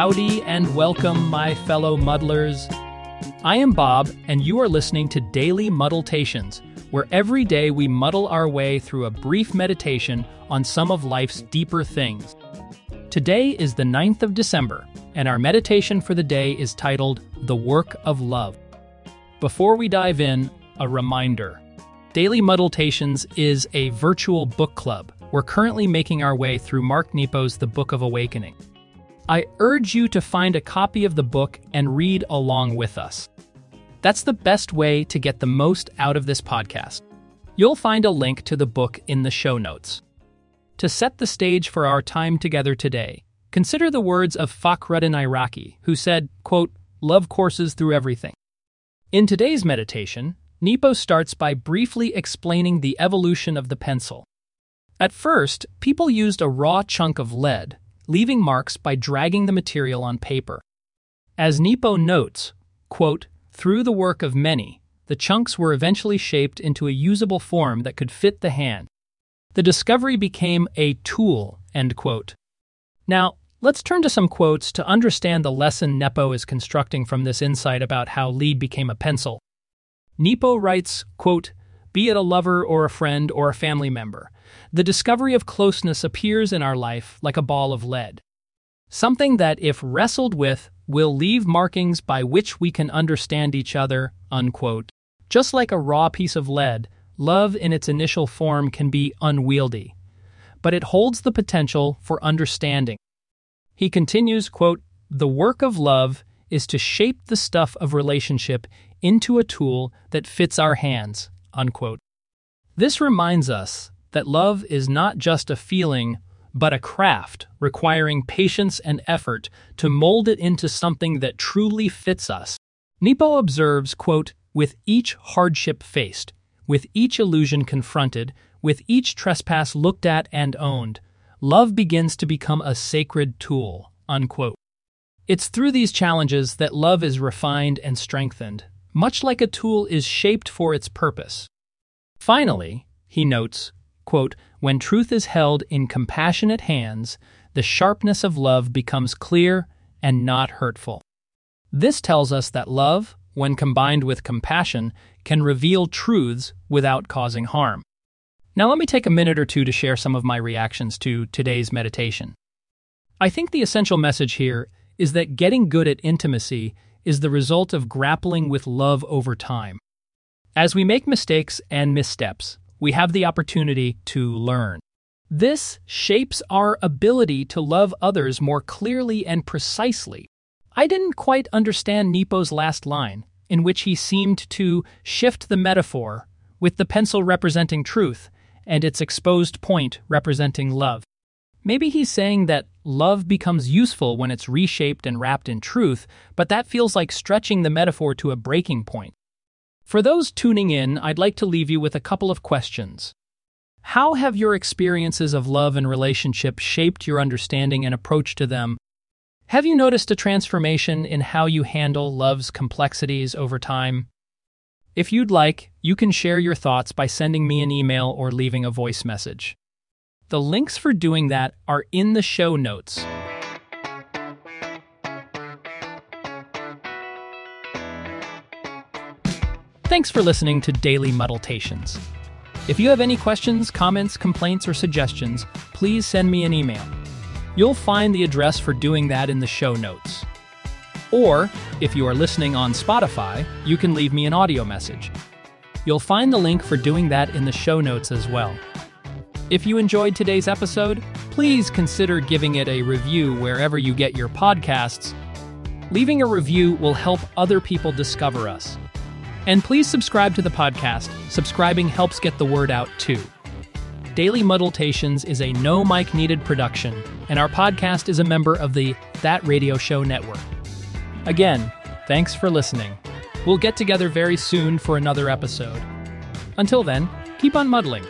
Howdy and welcome, my fellow muddlers. I am Bob, and you are listening to Daily Muddletations, where every day we muddle our way through a brief meditation on some of life's deeper things. Today is the 9th of December, and our meditation for the day is titled The Work of Love. Before we dive in, a reminder Daily Muddletations is a virtual book club. We're currently making our way through Mark Nepo's The Book of Awakening. I urge you to find a copy of the book and read along with us. That's the best way to get the most out of this podcast. You'll find a link to the book in the show notes. To set the stage for our time together today, consider the words of Fakhruddin Iraqi, who said, quote, Love courses through everything. In today's meditation, Nepo starts by briefly explaining the evolution of the pencil. At first, people used a raw chunk of lead leaving marks by dragging the material on paper. As Nepo notes, quote, through the work of many, the chunks were eventually shaped into a usable form that could fit the hand. The discovery became a tool, end quote. Now, let's turn to some quotes to understand the lesson Nepo is constructing from this insight about how lead became a pencil. Nepo writes, quote, be it a lover or a friend or a family member, the discovery of closeness appears in our life like a ball of lead. Something that, if wrestled with, will leave markings by which we can understand each other. Unquote. Just like a raw piece of lead, love in its initial form can be unwieldy, but it holds the potential for understanding. He continues, quote, The work of love is to shape the stuff of relationship into a tool that fits our hands. Unquote. This reminds us that love is not just a feeling, but a craft requiring patience and effort to mold it into something that truly fits us. Nepo observes, quote, with each hardship faced, with each illusion confronted, with each trespass looked at and owned, love begins to become a sacred tool. Unquote. It's through these challenges that love is refined and strengthened, much like a tool is shaped for its purpose. Finally, he notes, quote, When truth is held in compassionate hands, the sharpness of love becomes clear and not hurtful. This tells us that love, when combined with compassion, can reveal truths without causing harm. Now, let me take a minute or two to share some of my reactions to today's meditation. I think the essential message here is that getting good at intimacy is the result of grappling with love over time. As we make mistakes and missteps, we have the opportunity to learn. This shapes our ability to love others more clearly and precisely. I didn't quite understand Nepo's last line, in which he seemed to shift the metaphor, with the pencil representing truth and its exposed point representing love. Maybe he's saying that love becomes useful when it's reshaped and wrapped in truth, but that feels like stretching the metaphor to a breaking point. For those tuning in, I'd like to leave you with a couple of questions. How have your experiences of love and relationship shaped your understanding and approach to them? Have you noticed a transformation in how you handle love's complexities over time? If you'd like, you can share your thoughts by sending me an email or leaving a voice message. The links for doing that are in the show notes. Thanks for listening to Daily Muddletations. If you have any questions, comments, complaints, or suggestions, please send me an email. You'll find the address for doing that in the show notes. Or, if you are listening on Spotify, you can leave me an audio message. You'll find the link for doing that in the show notes as well. If you enjoyed today's episode, please consider giving it a review wherever you get your podcasts. Leaving a review will help other people discover us. And please subscribe to the podcast. Subscribing helps get the word out too. Daily Muddletations is a no mic needed production, and our podcast is a member of the That Radio Show network. Again, thanks for listening. We'll get together very soon for another episode. Until then, keep on muddling.